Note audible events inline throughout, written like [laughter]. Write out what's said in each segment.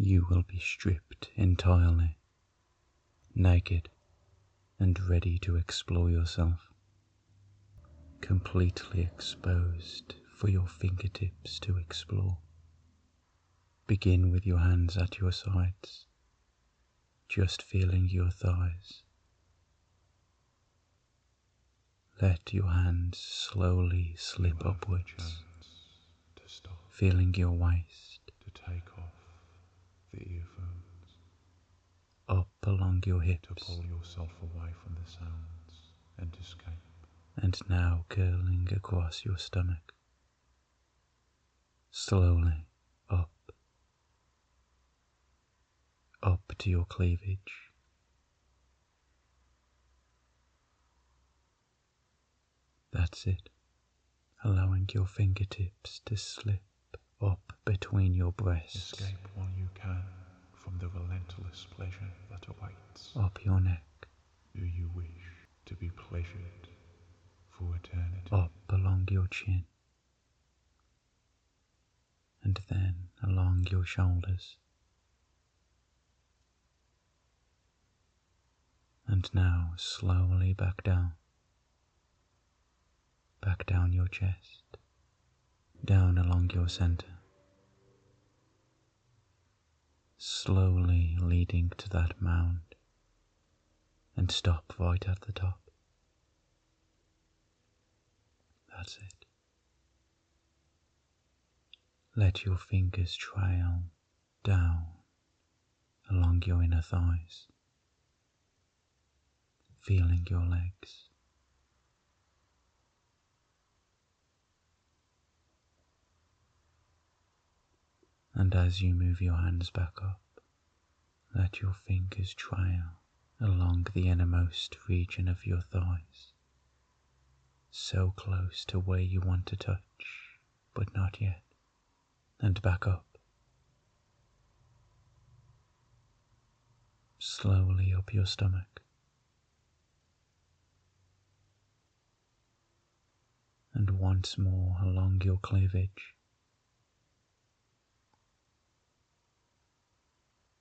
you will be stripped entirely, naked, and ready to explore yourself, completely exposed for your fingertips to explore. Begin with your hands at your sides, just feeling your thighs. Let your hands slowly slip upwards, feeling your waist to take off the earphones, up along your to hips, pull yourself away from the sounds and escape. and now curling across your stomach. Slowly up, up to your cleavage. That's it, allowing your fingertips to slip up between your breasts, Escape while you can from the relentless pleasure that awaits. up your neck, Do you wish to be pleasured for eternity? up along your chin, and then along your shoulders. And now slowly back down, back down your chest, down along your center, slowly leading to that mound, and stop right at the top. That's it. Let your fingers trail down along your inner thighs, feeling your legs. And as you move your hands back up, let your fingers trail along the innermost region of your thighs, so close to where you want to touch, but not yet, and back up. Slowly up your stomach. And once more along your cleavage.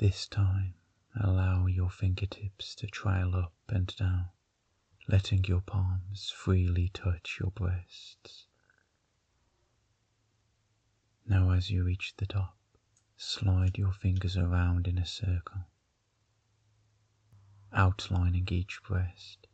This time, allow your fingertips to trail up and down, letting your palms freely touch your breasts. Now, as you reach the top, slide your fingers around in a circle, outlining each breast.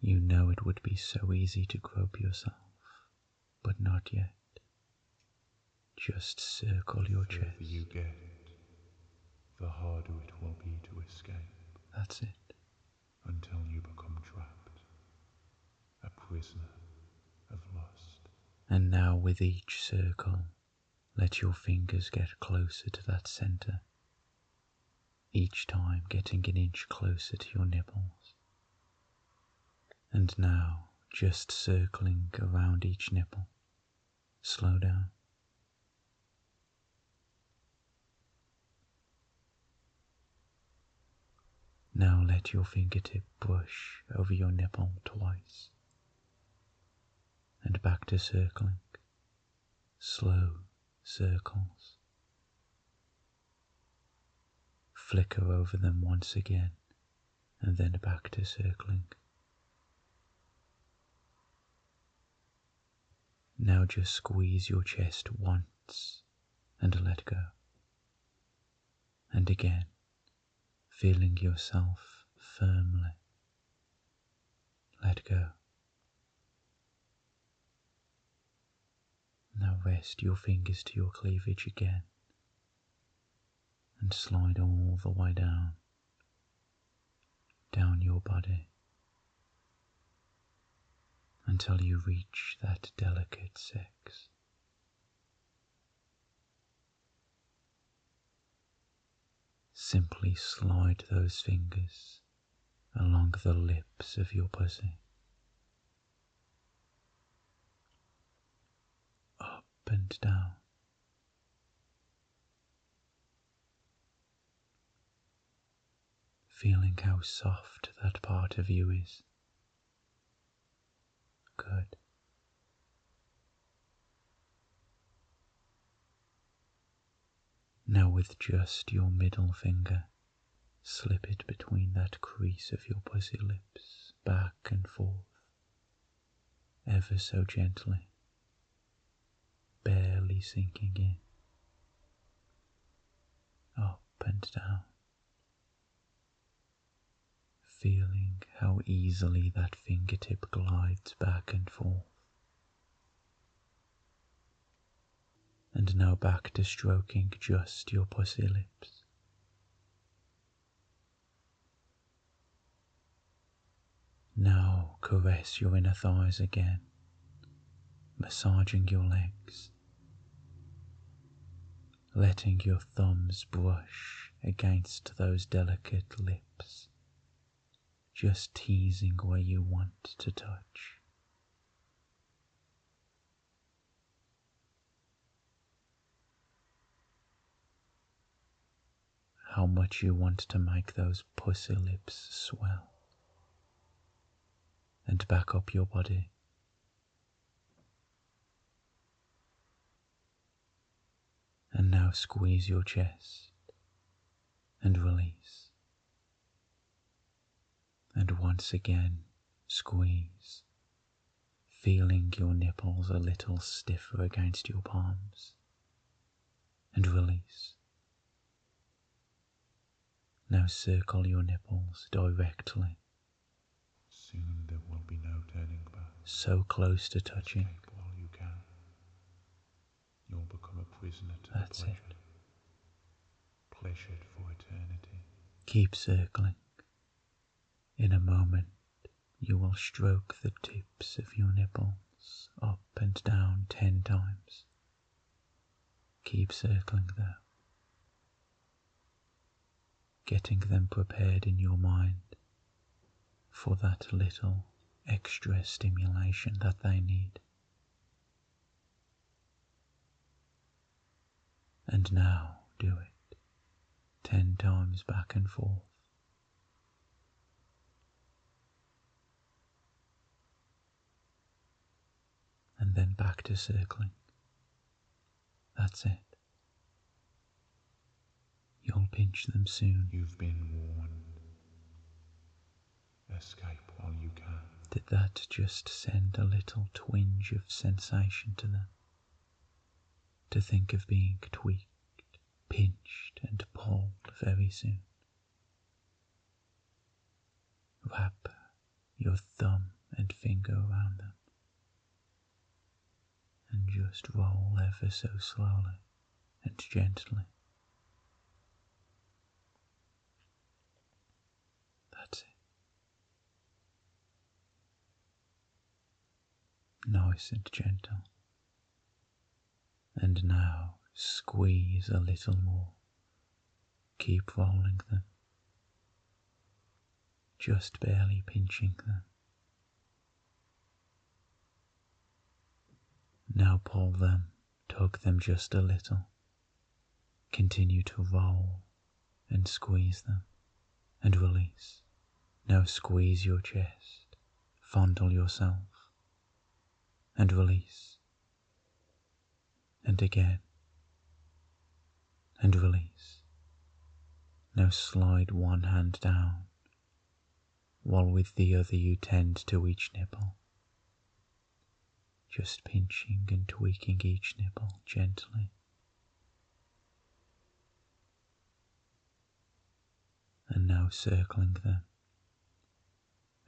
You know it would be so easy to grope yourself, but not yet. Just circle your chest. you get, the harder it will be to escape That's it. until you become trapped, a prisoner of lust. And now, with each circle, let your fingers get closer to that center, each time getting an inch closer to your nipples. And now, just circling around each nipple. Slow down. Now let your fingertip brush over your nipple twice and back to circling. Slow circles. Flicker over them once again and then back to circling. Now just squeeze your chest once and let go. And again, feeling yourself firmly. Let go. Now rest your fingers to your cleavage again and slide all the way down, down your body until you reach that delicate sex. Simply slide those fingers along the lips of your pussy. Up and down. Feeling how soft that part of you is. Good. Now, with just your middle finger, slip it between that crease of your pussy lips, back and forth, ever so gently, barely sinking in, up and down, feeling how easily that fingertip glides back and forth. And now back to stroking just your pussy lips. Now caress your inner thighs again, massaging your legs, letting your thumbs brush against those delicate lips, just teasing where you want to touch. How much you want to make those pussy lips swell and back up your body. And now squeeze your chest and release. And once again squeeze, feeling your nipples a little stiffer against your palms. And release. Now circle your nipples directly Soon there will be no turning back. so close to touching. Escape while you can. You'll become a prisoner to That's the it. Pleasured for eternity. Keep circling. In a moment, you will stroke the tips of your nipples up and down ten times. Keep circling though, getting them prepared in your mind for that little extra stimulation that they need. And now do it ten times back and forth. And then back to circling. That's it. You'll pinch them soon. You've been warned. Escape while you can. Did that just send a little twinge of sensation to them? To think of being tweaked, pinched, and pulled very soon. Wrap your thumb and finger around them and just roll ever so slowly and gently. That's it. Nice and gentle. And now squeeze a little more. Keep rolling them, just barely pinching them. Now pull them, tug them just a little. Continue to roll and squeeze them and release. Now squeeze your chest, fondle yourself and release. And again, and release. Now slide one hand down, while with the other you tend to each nipple, just pinching and tweaking each nipple gently. And now circling them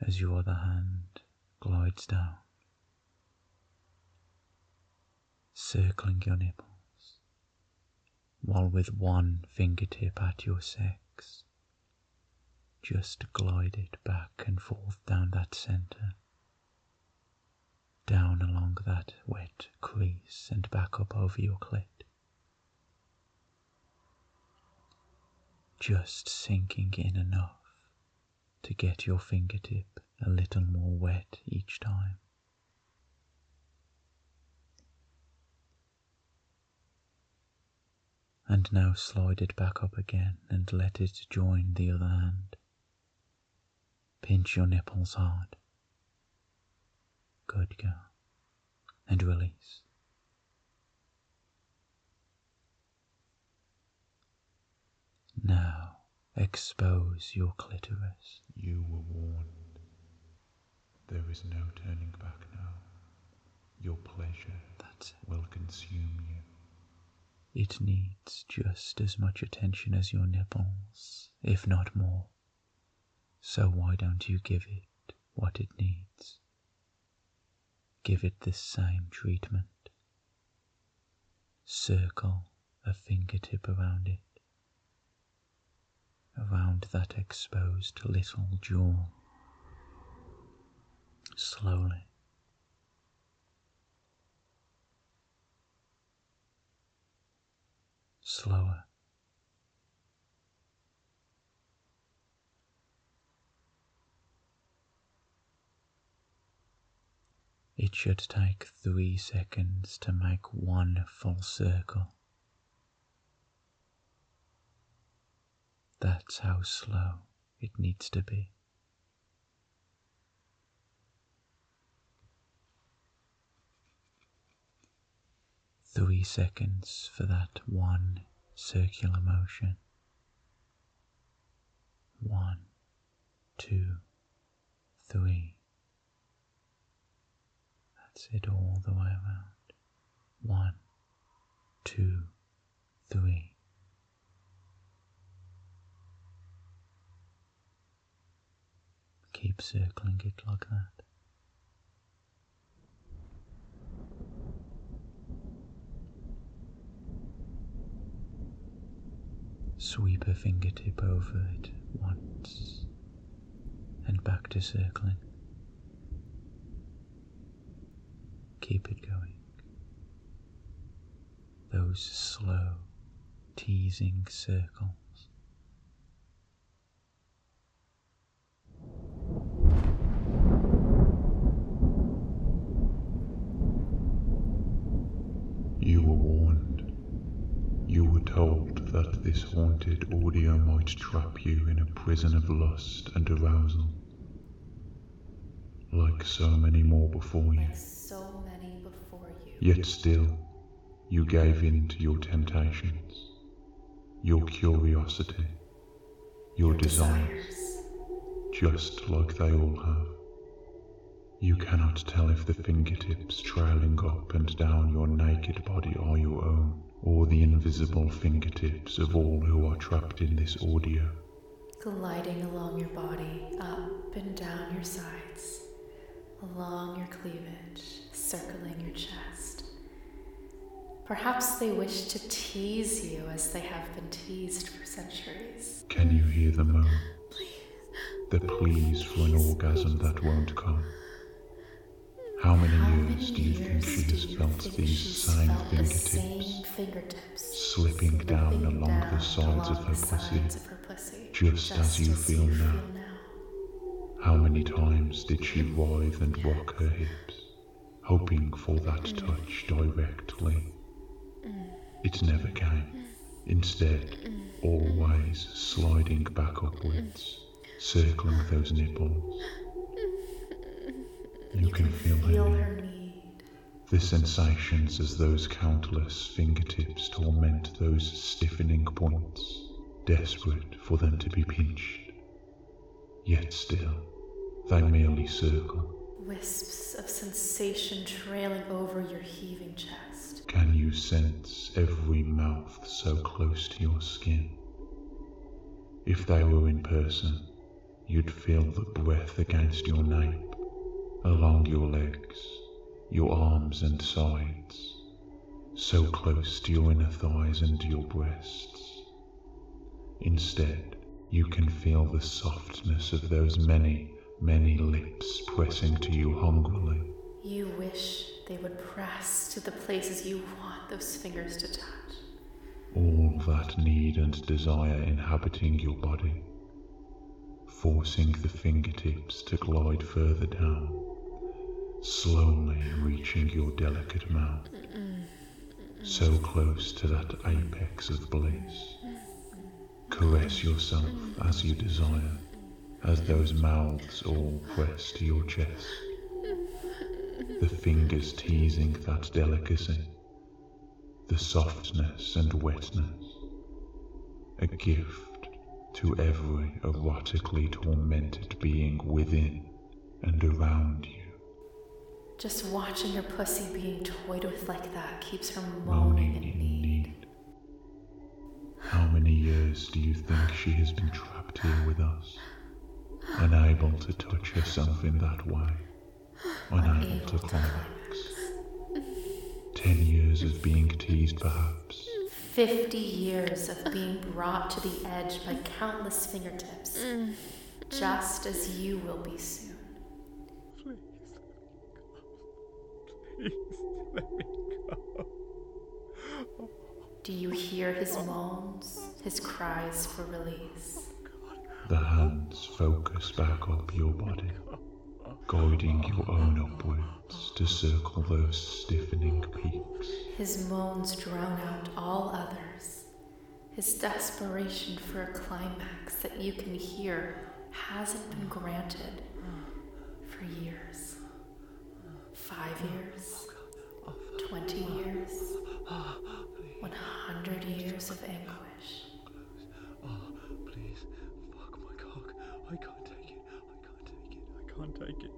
as your other hand glides down circling your nipples, while with one fingertip at your sex, just glide it back and forth down that center, down along that wet crease and back up over your clit. Just sinking in enough to get your fingertip a little more wet each time. And now slide it back up again and let it join the other hand. Pinch your nipples hard. Good girl. And release. Now expose your clitoris. You were warned. There is no turning back now. Your pleasure That's it. will consume you. It needs just as much attention as your nipples, if not more. So why don't you give it what it needs? Give it the same treatment. Circle a fingertip around it, around that exposed little jaw. Slowly. Slower. It should take three seconds to make one full circle. That's how slow it needs to be. Three seconds for that one circular motion. One, two, three. That's it all the way around. One, two, three. Keep circling it like that. Sweep a fingertip over it once and back to circling. Keep it going. Those slow, teasing circles. You were warned. You were told that this haunted audio might trap you in a prison of lust and arousal. Like so many more before you. like so many before you. Yet still, you gave in to your temptations, your curiosity, your desires, just like they all have. You cannot tell if the fingertips trailing up and down your naked body are your own, or the invisible fingertips of all who are trapped in this audio. Gliding along your body, up and down your sides, along your cleavage, circling your chest. Perhaps they wish to tease you as they have been teased for centuries. Can you hear the moan? [gasps] The pleas for an orgasm that won't come. How many How years many do you think she has felt these same felt the fingertips fingertips slipping down along the down sides of her the sides of her pussy, just as you feel now? How many times did she writhe and rock her hips, hoping for that mm. touch directly? Mm. It never mm. came. Instead, always sliding back upwards, circling those nipples. You can feel her Feel need, her need. the sensations as those countless fingertips torment those stiffening points, desperate for them to be pinched. Yet still, they merely circle. Wisps of sensation trailing over your heaving chest. Can you sense every mouth so close to your skin? If they were in person, you'd feel the breath against your nape, along your legs, your arms and sides, so close to your inner thighs and your breasts. Instead, you can feel the softness of those many, many lips pressing to you hungrily. You wish they would press to the places you want those fingers to touch. all that need and desire inhabiting your body, forcing the fingertips to glide further down, slowly reaching your delicate mouth, so close to that apex of bliss. Caress yourself as you desire, as those mouths all press to your chest, the fingers teasing that delicacy. The softness and wetness, a gift to every erotically tormented being within and around you, Just watching your pussy being toyed with like that keeps her moaning in need. How many years do you think she has been trapped here with us? Unable to touch herself in that way, unable to climax. Ten years of being teased, perhaps. 50 years of being brought to the edge by countless fingertips, mm. just as you will be soon. Please. Please let me go. Do you hear his moans, his cries for release? The hands focus back up your body, guiding your own upwards to circle those stiffening peaks. His moans drown out all others. His desperation for a climax that you can hear hasn't been granted for years. Five years, twenty years, one hundred years of anguish. Oh, please. Fuck my cock. I can't take it. I can't take it. I can't take it.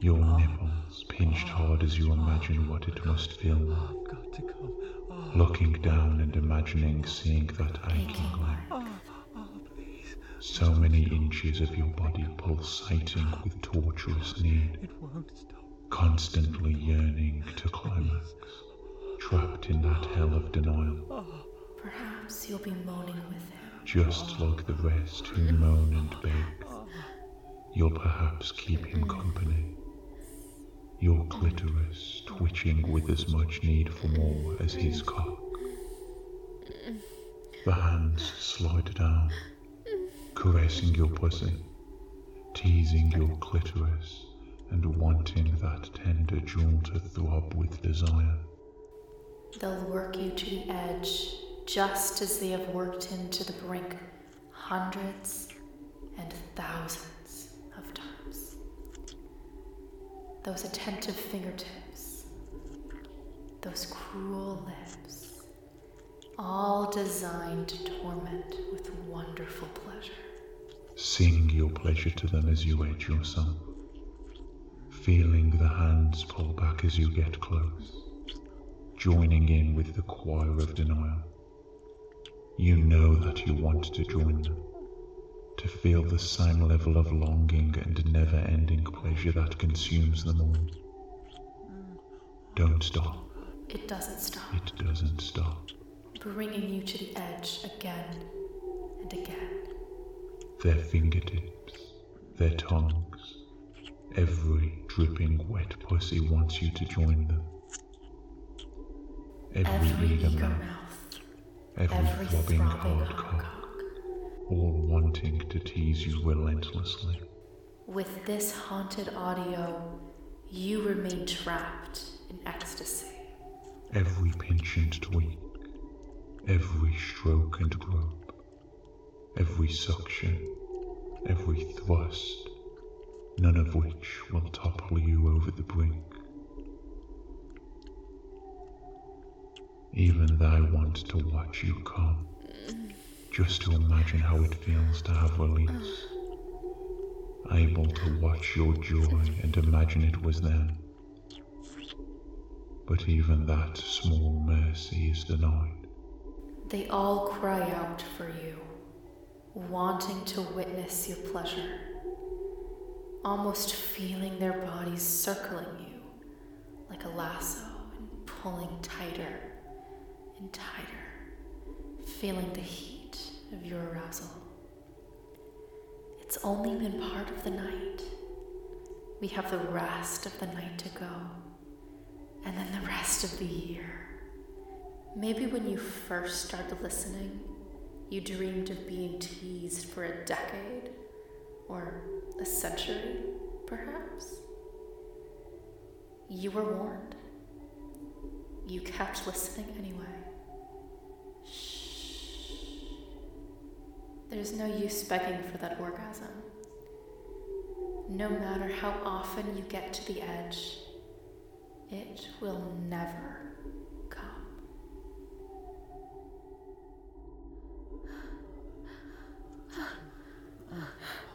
Your nipples pinched hard as you imagine what it must feel like. I've got to come. Oh, Looking down and imagining seeing that aching Aching leg. oh, oh, please. So many inches of your body pulsating with torturous need, It won't stop. Constantly yearning to climax, trapped in that hell of denial, oh, Perhaps you'll be moaning with him. just like the rest who moan and beg. Oh. You'll perhaps keep him company, your clitoris twitching with as much need for more as his cock. The hands slide down, caressing your pussy, teasing your clitoris, and wanting that tender jewel to throb with desire. They'll work you to the edge, just as they have worked him to the brink hundreds and thousands of times. Those attentive fingertips, those cruel lips, all designed to torment with wonderful pleasure. Sing your pleasure to them as you edge yourself, feeling the hands pull back as you get close, joining in with the choir of denial. You know that you want to join them, to feel the same level of longing and never ending pleasure that consumes them all. Don't stop, It doesn't stop, it doesn't stop. bringing you to the edge again and again. Their fingertips, their tongues, every dripping wet pussy wants you to join them. Every, Every eager mouth, mouth, every, every throbbing hard cock, cock. all wanting to tease you relentlessly. With this haunted audio, you remain trapped in ecstasy. Every pinch and tweak, every stroke and grope, every suction, every thrust, none of which will topple you over the brink. Even though I want to watch you come, just to imagine how it feels to have release. Able to watch your joy and imagine it was them. But even that small mercy is denied. They all cry out for you, wanting to witness your pleasure, almost feeling their bodies circling you like a lasso and pulling tighter and tighter, feeling the heat of your arousal. It's only been part of the night. We have the rest of the night to go, and then the rest of the year. Maybe when you first started listening, you dreamed of being teased for a decade or a century, perhaps. You were warned. You kept listening anyway. Shh. There's no use begging for that orgasm. No matter how often you get to the edge, it will never come. [laughs]